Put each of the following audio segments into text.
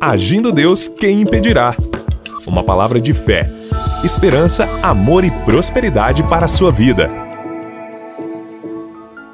Agindo Deus, quem impedirá? Uma palavra de fé, esperança, amor e prosperidade para a sua vida.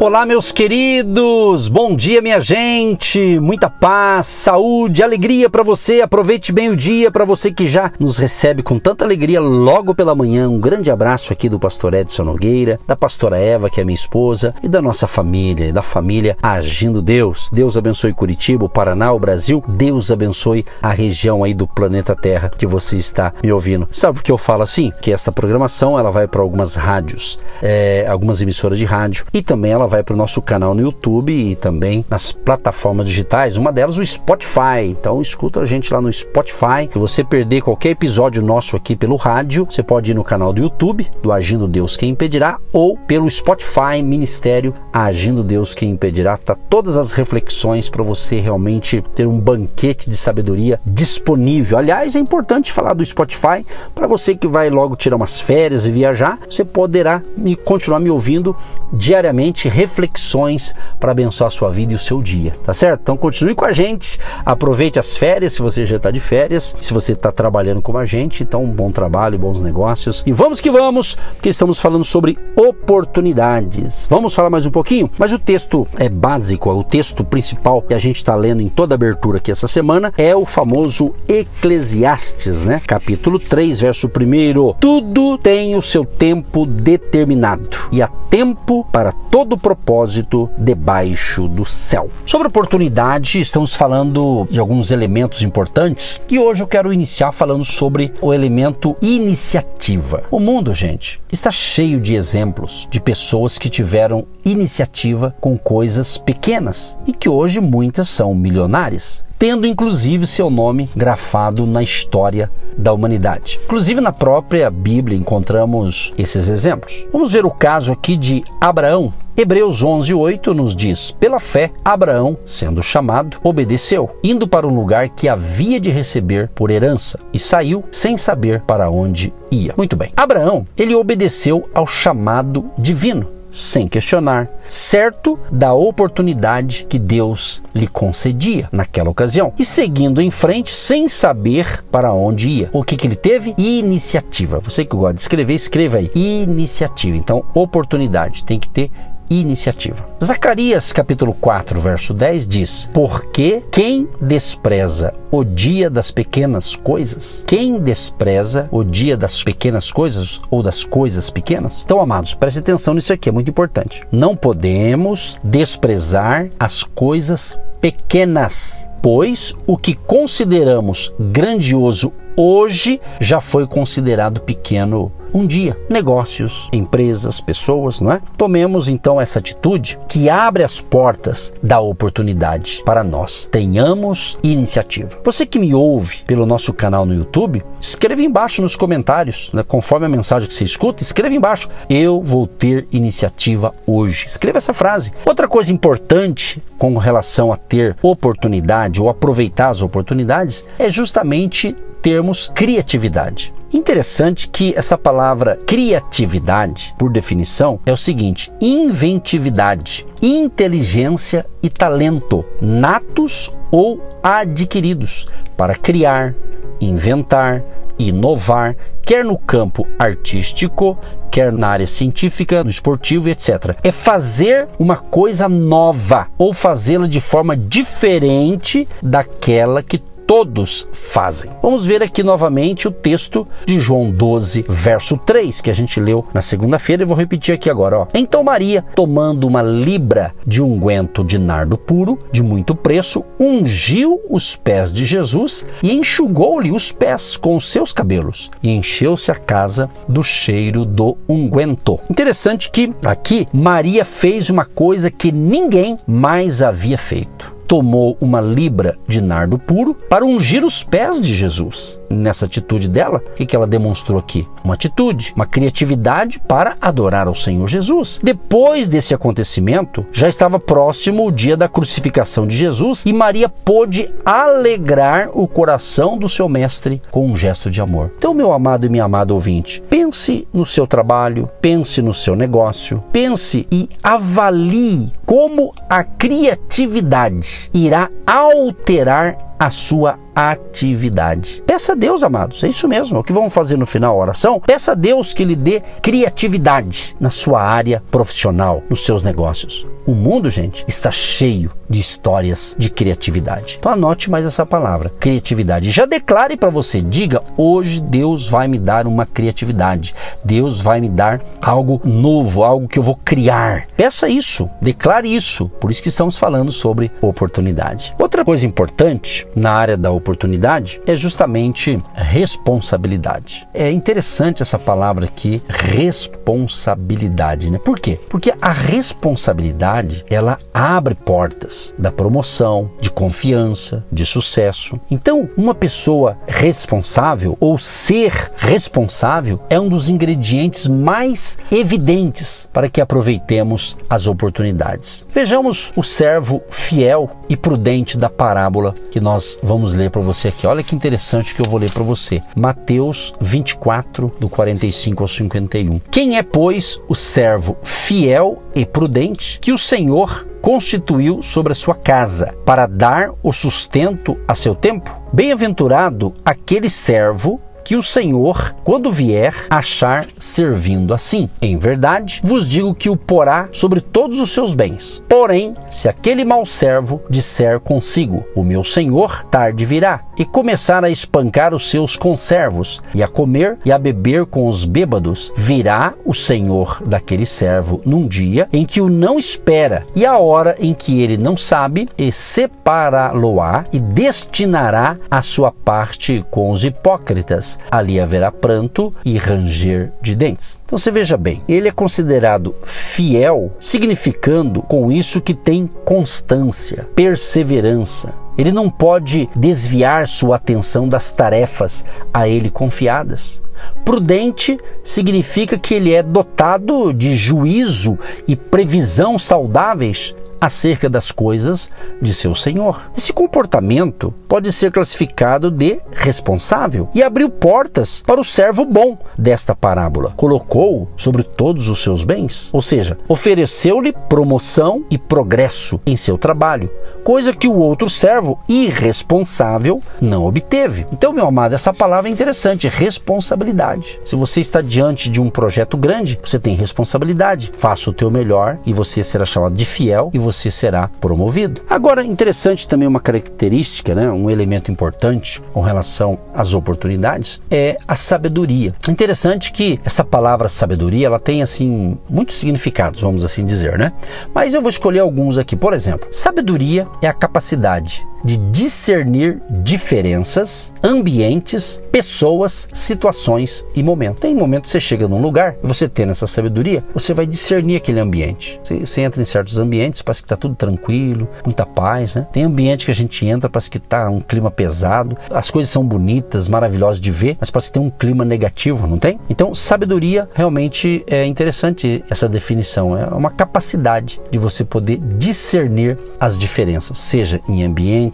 Olá, meus queridos! Bom dia, minha gente! Muita paz, saúde, alegria para você. Aproveite bem o dia para você que já nos recebe com tanta alegria logo pela manhã. Um grande abraço aqui do pastor Edson Nogueira, da pastora Eva, que é minha esposa, e da nossa família, da família Agindo Deus. Deus abençoe Curitiba, o Paraná, o Brasil. Deus abençoe a região aí do planeta Terra que você está me ouvindo. Sabe por que eu falo assim? Que essa programação ela vai para algumas rádios, é, algumas emissoras de rádio e também ela vai para o nosso canal no YouTube e também nas plataformas digitais, uma delas o Spotify. Então escuta a gente lá no Spotify. Se você perder qualquer episódio nosso aqui pelo rádio, você pode ir no canal do YouTube, do Agindo Deus Quem Impedirá, ou pelo Spotify Ministério Agindo Deus Quem Impedirá. Tá todas as reflexões para você realmente ter um banquete de sabedoria disponível. Aliás, é importante falar do Spotify para você que vai logo tirar umas férias e viajar, você poderá me continuar me ouvindo diariamente reflexões para abençoar a sua vida e o seu dia, tá certo? Então continue com a gente, aproveite as férias se você já está de férias, se você está trabalhando como a gente, então um bom trabalho, bons negócios e vamos que vamos, porque estamos falando sobre oportunidades. Vamos falar mais um pouquinho, mas o texto é básico, o texto principal que a gente está lendo em toda a abertura aqui essa semana é o famoso Eclesiastes, né? Capítulo 3, verso 1. Tudo tem o seu tempo determinado e há tempo para todo propósito debaixo do céu. Sobre oportunidade, estamos falando de alguns elementos importantes e hoje eu quero iniciar falando sobre o elemento iniciativa. O mundo, gente, está cheio de exemplos de pessoas que tiveram iniciativa com coisas pequenas e que hoje muitas são milionárias tendo inclusive seu nome grafado na história da humanidade. Inclusive na própria Bíblia encontramos esses exemplos. Vamos ver o caso aqui de Abraão, Hebreus 11:8 nos diz: Pela fé, Abraão, sendo chamado, obedeceu, indo para um lugar que havia de receber por herança, e saiu sem saber para onde ia. Muito bem. Abraão, ele obedeceu ao chamado divino sem questionar, certo da oportunidade que Deus lhe concedia naquela ocasião. E seguindo em frente, sem saber para onde ia. O que, que ele teve? Iniciativa. Você que gosta de escrever, escreva aí. Iniciativa. Então, oportunidade. Tem que ter iniciativa. Zacarias capítulo 4, verso 10 diz: Porque quem despreza o dia das pequenas coisas, quem despreza o dia das pequenas coisas ou das coisas pequenas? Então, amados, preste atenção nisso aqui, é muito importante. Não podemos desprezar as coisas pequenas, pois o que consideramos grandioso hoje já foi considerado pequeno um dia. Negócios, empresas, pessoas, não é? Tomemos então essa atitude que abre as portas da oportunidade para nós. Tenhamos iniciativa. Você que me ouve pelo nosso canal no YouTube, escreva embaixo nos comentários, né? conforme a mensagem que você escuta, escreva embaixo. Eu vou ter iniciativa hoje. Escreva essa frase. Outra coisa importante com relação a ter oportunidade ou aproveitar as oportunidades é justamente termos criatividade. Interessante que essa palavra criatividade, por definição, é o seguinte: inventividade, inteligência e talento, natos ou adquiridos, para criar, inventar, inovar, quer no campo artístico, quer na área científica, no esportivo, etc. É fazer uma coisa nova ou fazê-la de forma diferente daquela que todos fazem. Vamos ver aqui novamente o texto de João 12, verso 3, que a gente leu na segunda-feira e vou repetir aqui agora. Ó. Então Maria, tomando uma libra de unguento de nardo puro, de muito preço, ungiu os pés de Jesus e enxugou-lhe os pés com os seus cabelos, e encheu-se a casa do cheiro do unguento. Interessante que aqui Maria fez uma coisa que ninguém mais havia feito tomou uma libra de nardo puro para ungir os pés de Jesus. Nessa atitude dela, o que ela demonstrou aqui? Uma atitude, uma criatividade para adorar ao Senhor Jesus. Depois desse acontecimento, já estava próximo o dia da crucificação de Jesus e Maria pôde alegrar o coração do seu mestre com um gesto de amor. Então, meu amado e minha amada ouvinte, pense no seu trabalho, pense no seu negócio, pense e avalie como a criatividade irá alterar a sua atividade. Peça a Deus, amados, é isso mesmo. O que vamos fazer no final da oração? Peça a Deus que lhe dê criatividade na sua área profissional, nos seus negócios. O mundo, gente, está cheio de histórias de criatividade. Então anote mais essa palavra, criatividade. Já declare para você, diga: hoje Deus vai me dar uma criatividade. Deus vai me dar algo novo, algo que eu vou criar. Peça isso, declare isso. Por isso que estamos falando sobre oportunidade. Outra coisa importante na área da oportunidade é justamente responsabilidade. É interessante essa palavra aqui, responsabilidade, né? Por quê? Porque a responsabilidade ela abre portas da promoção, de confiança, de sucesso. Então, uma pessoa responsável ou ser responsável é um dos ingredientes mais evidentes para que aproveitemos as oportunidades. Vejamos o servo fiel e prudente da parábola que nós vamos ler para você aqui. Olha que interessante que eu vou ler para você. Mateus 24, do 45 ao 51. Quem é, pois, o servo fiel e prudente que o Senhor constituiu sobre a sua casa para dar o sustento a seu tempo? Bem-aventurado aquele servo que o Senhor, quando vier, achar servindo assim. Em verdade, vos digo que o porá sobre todos os seus bens. Porém, se aquele mau servo disser consigo: O meu senhor tarde virá, e começar a espancar os seus conservos, e a comer e a beber com os bêbados, virá o senhor daquele servo num dia em que o não espera, e a hora em que ele não sabe, e separá-lo-á e destinará a sua parte com os hipócritas ali haverá pranto e ranger de dentes. Então você veja bem, ele é considerado fiel, significando com isso que tem constância, perseverança. Ele não pode desviar sua atenção das tarefas a ele confiadas. Prudente significa que ele é dotado de juízo e previsão saudáveis acerca das coisas de seu senhor. Esse comportamento pode ser classificado de responsável e abriu portas para o servo bom desta parábola. Colocou sobre todos os seus bens, ou seja, ofereceu-lhe promoção e progresso em seu trabalho, coisa que o outro servo irresponsável não obteve. Então, meu amado, essa palavra é interessante, responsabilidade. Se você está diante de um projeto grande, você tem responsabilidade. Faça o teu melhor e você será chamado de fiel e você será promovido. Agora, interessante também uma característica, né, um elemento importante com relação às oportunidades é a sabedoria. Interessante que essa palavra sabedoria ela tem assim muitos significados, vamos assim dizer, né? Mas eu vou escolher alguns aqui. Por exemplo, sabedoria é a capacidade de discernir diferenças, ambientes, pessoas, situações e momentos. Tem momentos que você chega num lugar e você tendo essa sabedoria, você vai discernir aquele ambiente. Você, você entra em certos ambientes, parece que está tudo tranquilo, muita paz, né? Tem ambiente que a gente entra, parece que está um clima pesado, as coisas são bonitas, maravilhosas de ver, mas parece que tem um clima negativo, não tem? Então, sabedoria realmente é interessante essa definição. É uma capacidade de você poder discernir as diferenças, seja em ambiente,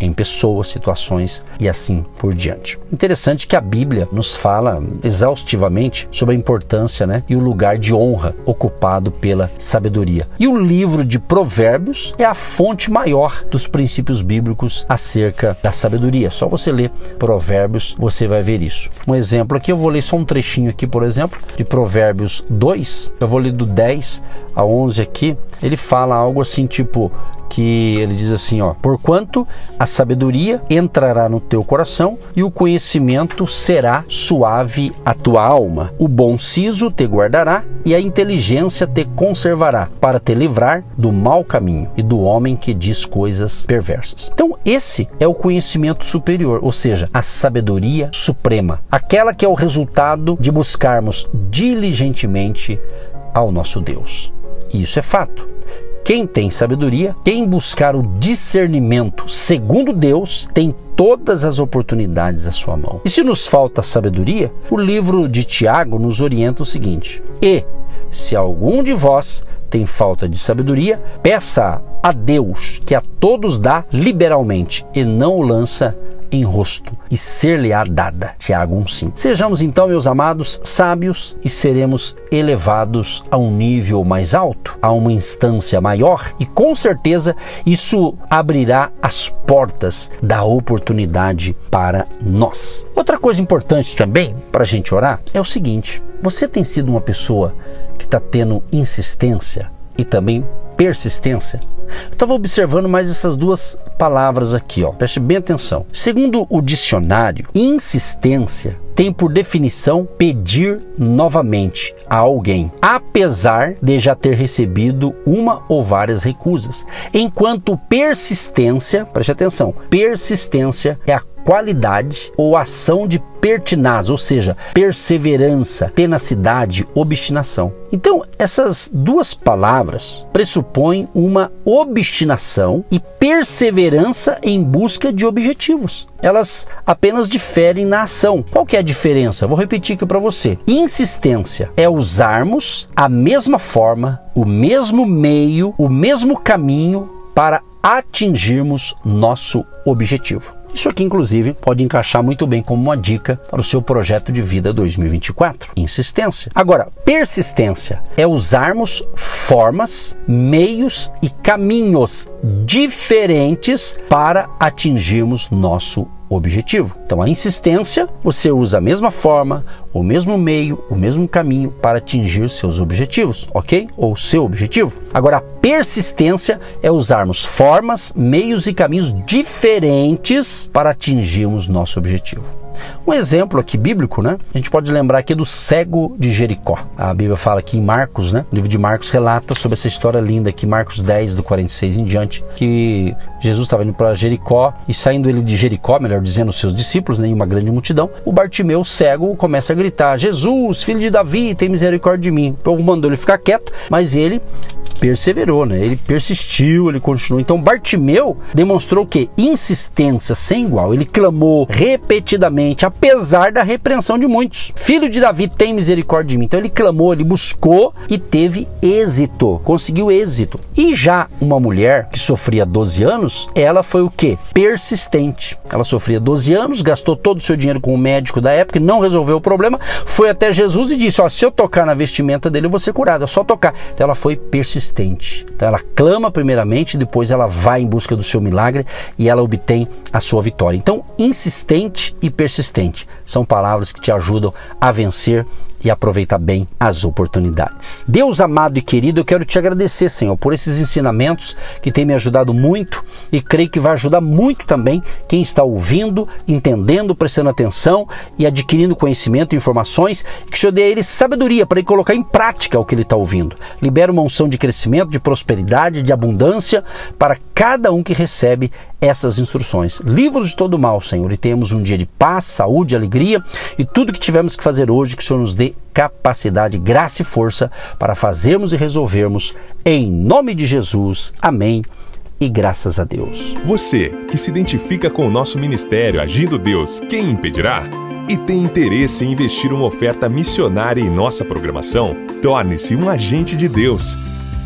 em pessoas, situações e assim por diante. Interessante que a Bíblia nos fala exaustivamente sobre a importância né, e o lugar de honra ocupado pela sabedoria. E o livro de Provérbios é a fonte maior dos princípios bíblicos acerca da sabedoria. Só você ler Provérbios, você vai ver isso. Um exemplo aqui, eu vou ler só um trechinho aqui, por exemplo, de Provérbios 2. Eu vou ler do 10 a 11 aqui. Ele fala algo assim tipo: que ele diz assim, ó: "Porquanto a sabedoria entrará no teu coração e o conhecimento será suave à tua alma. O bom siso te guardará e a inteligência te conservará, para te livrar do mau caminho e do homem que diz coisas perversas." Então, esse é o conhecimento superior, ou seja, a sabedoria suprema, aquela que é o resultado de buscarmos diligentemente ao nosso Deus. Isso é fato. Quem tem sabedoria, quem buscar o discernimento segundo Deus, tem todas as oportunidades à sua mão. E se nos falta sabedoria, o livro de Tiago nos orienta o seguinte: E se algum de vós tem falta de sabedoria, peça a Deus, que a todos dá liberalmente e não o lança em rosto e ser-lhe-á dada. Tiago 1,5. Sejamos então, meus amados, sábios e seremos elevados a um nível mais alto, a uma instância maior e com certeza isso abrirá as portas da oportunidade para nós. Outra coisa importante também para a gente orar é o seguinte: você tem sido uma pessoa que está tendo insistência e também persistência? Estava observando mais essas duas palavras aqui, ó. Preste bem atenção. Segundo o dicionário, insistência tem por definição pedir novamente a alguém, apesar de já ter recebido uma ou várias recusas. Enquanto persistência, preste atenção, persistência é a qualidade ou ação de pertinaz, ou seja, perseverança, tenacidade, obstinação. Então, essas duas palavras pressupõem uma obstinação e perseverança em busca de objetivos. Elas apenas diferem na ação. Qual que é a diferença? Vou repetir aqui para você. Insistência é usarmos a mesma forma, o mesmo meio, o mesmo caminho para atingirmos nosso objetivo. Isso aqui, inclusive, pode encaixar muito bem como uma dica para o seu projeto de vida 2024. Insistência. Agora, persistência é usarmos formas, meios e caminhos diferentes para atingirmos nosso objetivo. Então, a insistência, você usa a mesma forma, o mesmo meio, o mesmo caminho para atingir seus objetivos, ok? Ou seu objetivo. Agora, a persistência é usarmos formas, meios e caminhos diferentes para atingirmos nosso objetivo. Um exemplo aqui bíblico, né? A gente pode lembrar aqui do cego de Jericó. A Bíblia fala aqui em Marcos, né? O livro de Marcos relata sobre essa história linda aqui, Marcos 10, do 46 em diante, que Jesus estava indo para Jericó e saindo ele de Jericó, melhor dizendo, os seus discípulos, né, em uma grande multidão, o Bartimeu cego começa a gritar: Jesus, filho de Davi, tem misericórdia de mim. O povo mandou ele ficar quieto, mas ele perseverou, né? Ele persistiu, ele continuou. Então Bartimeu demonstrou que insistência sem igual. Ele clamou repetidamente, apesar da repreensão de muitos. Filho de Davi, tem misericórdia de mim. Então ele clamou, ele buscou e teve êxito, conseguiu êxito. E já uma mulher que sofria 12 anos, ela foi o que? Persistente. Ela sofria 12 anos, gastou todo o seu dinheiro com o médico da época, não resolveu o problema, foi até Jesus e disse: Ó, se eu tocar na vestimenta dele, eu vou ser curada. É só tocar. Então ela foi persistente persistente. Então ela clama primeiramente, depois ela vai em busca do seu milagre e ela obtém a sua vitória. Então, insistente e persistente são palavras que te ajudam a vencer e aproveitar bem as oportunidades. Deus amado e querido, eu quero te agradecer, Senhor, por esses ensinamentos que têm me ajudado muito e creio que vai ajudar muito também quem está ouvindo, entendendo, prestando atenção e adquirindo conhecimento e informações, que o Senhor dê a ele sabedoria para ele colocar em prática o que ele está ouvindo. Libera uma unção de crescimento, de prosperidade, de abundância para cada um que recebe essas instruções. Livros de todo mal, Senhor, e temos um dia de paz, saúde, alegria e tudo que tivemos que fazer hoje, que o Senhor nos dê capacidade, graça e força para fazermos e resolvermos. Em nome de Jesus. Amém. E graças a Deus. Você que se identifica com o nosso ministério Agindo Deus, quem impedirá? E tem interesse em investir uma oferta missionária em nossa programação? Torne-se um agente de Deus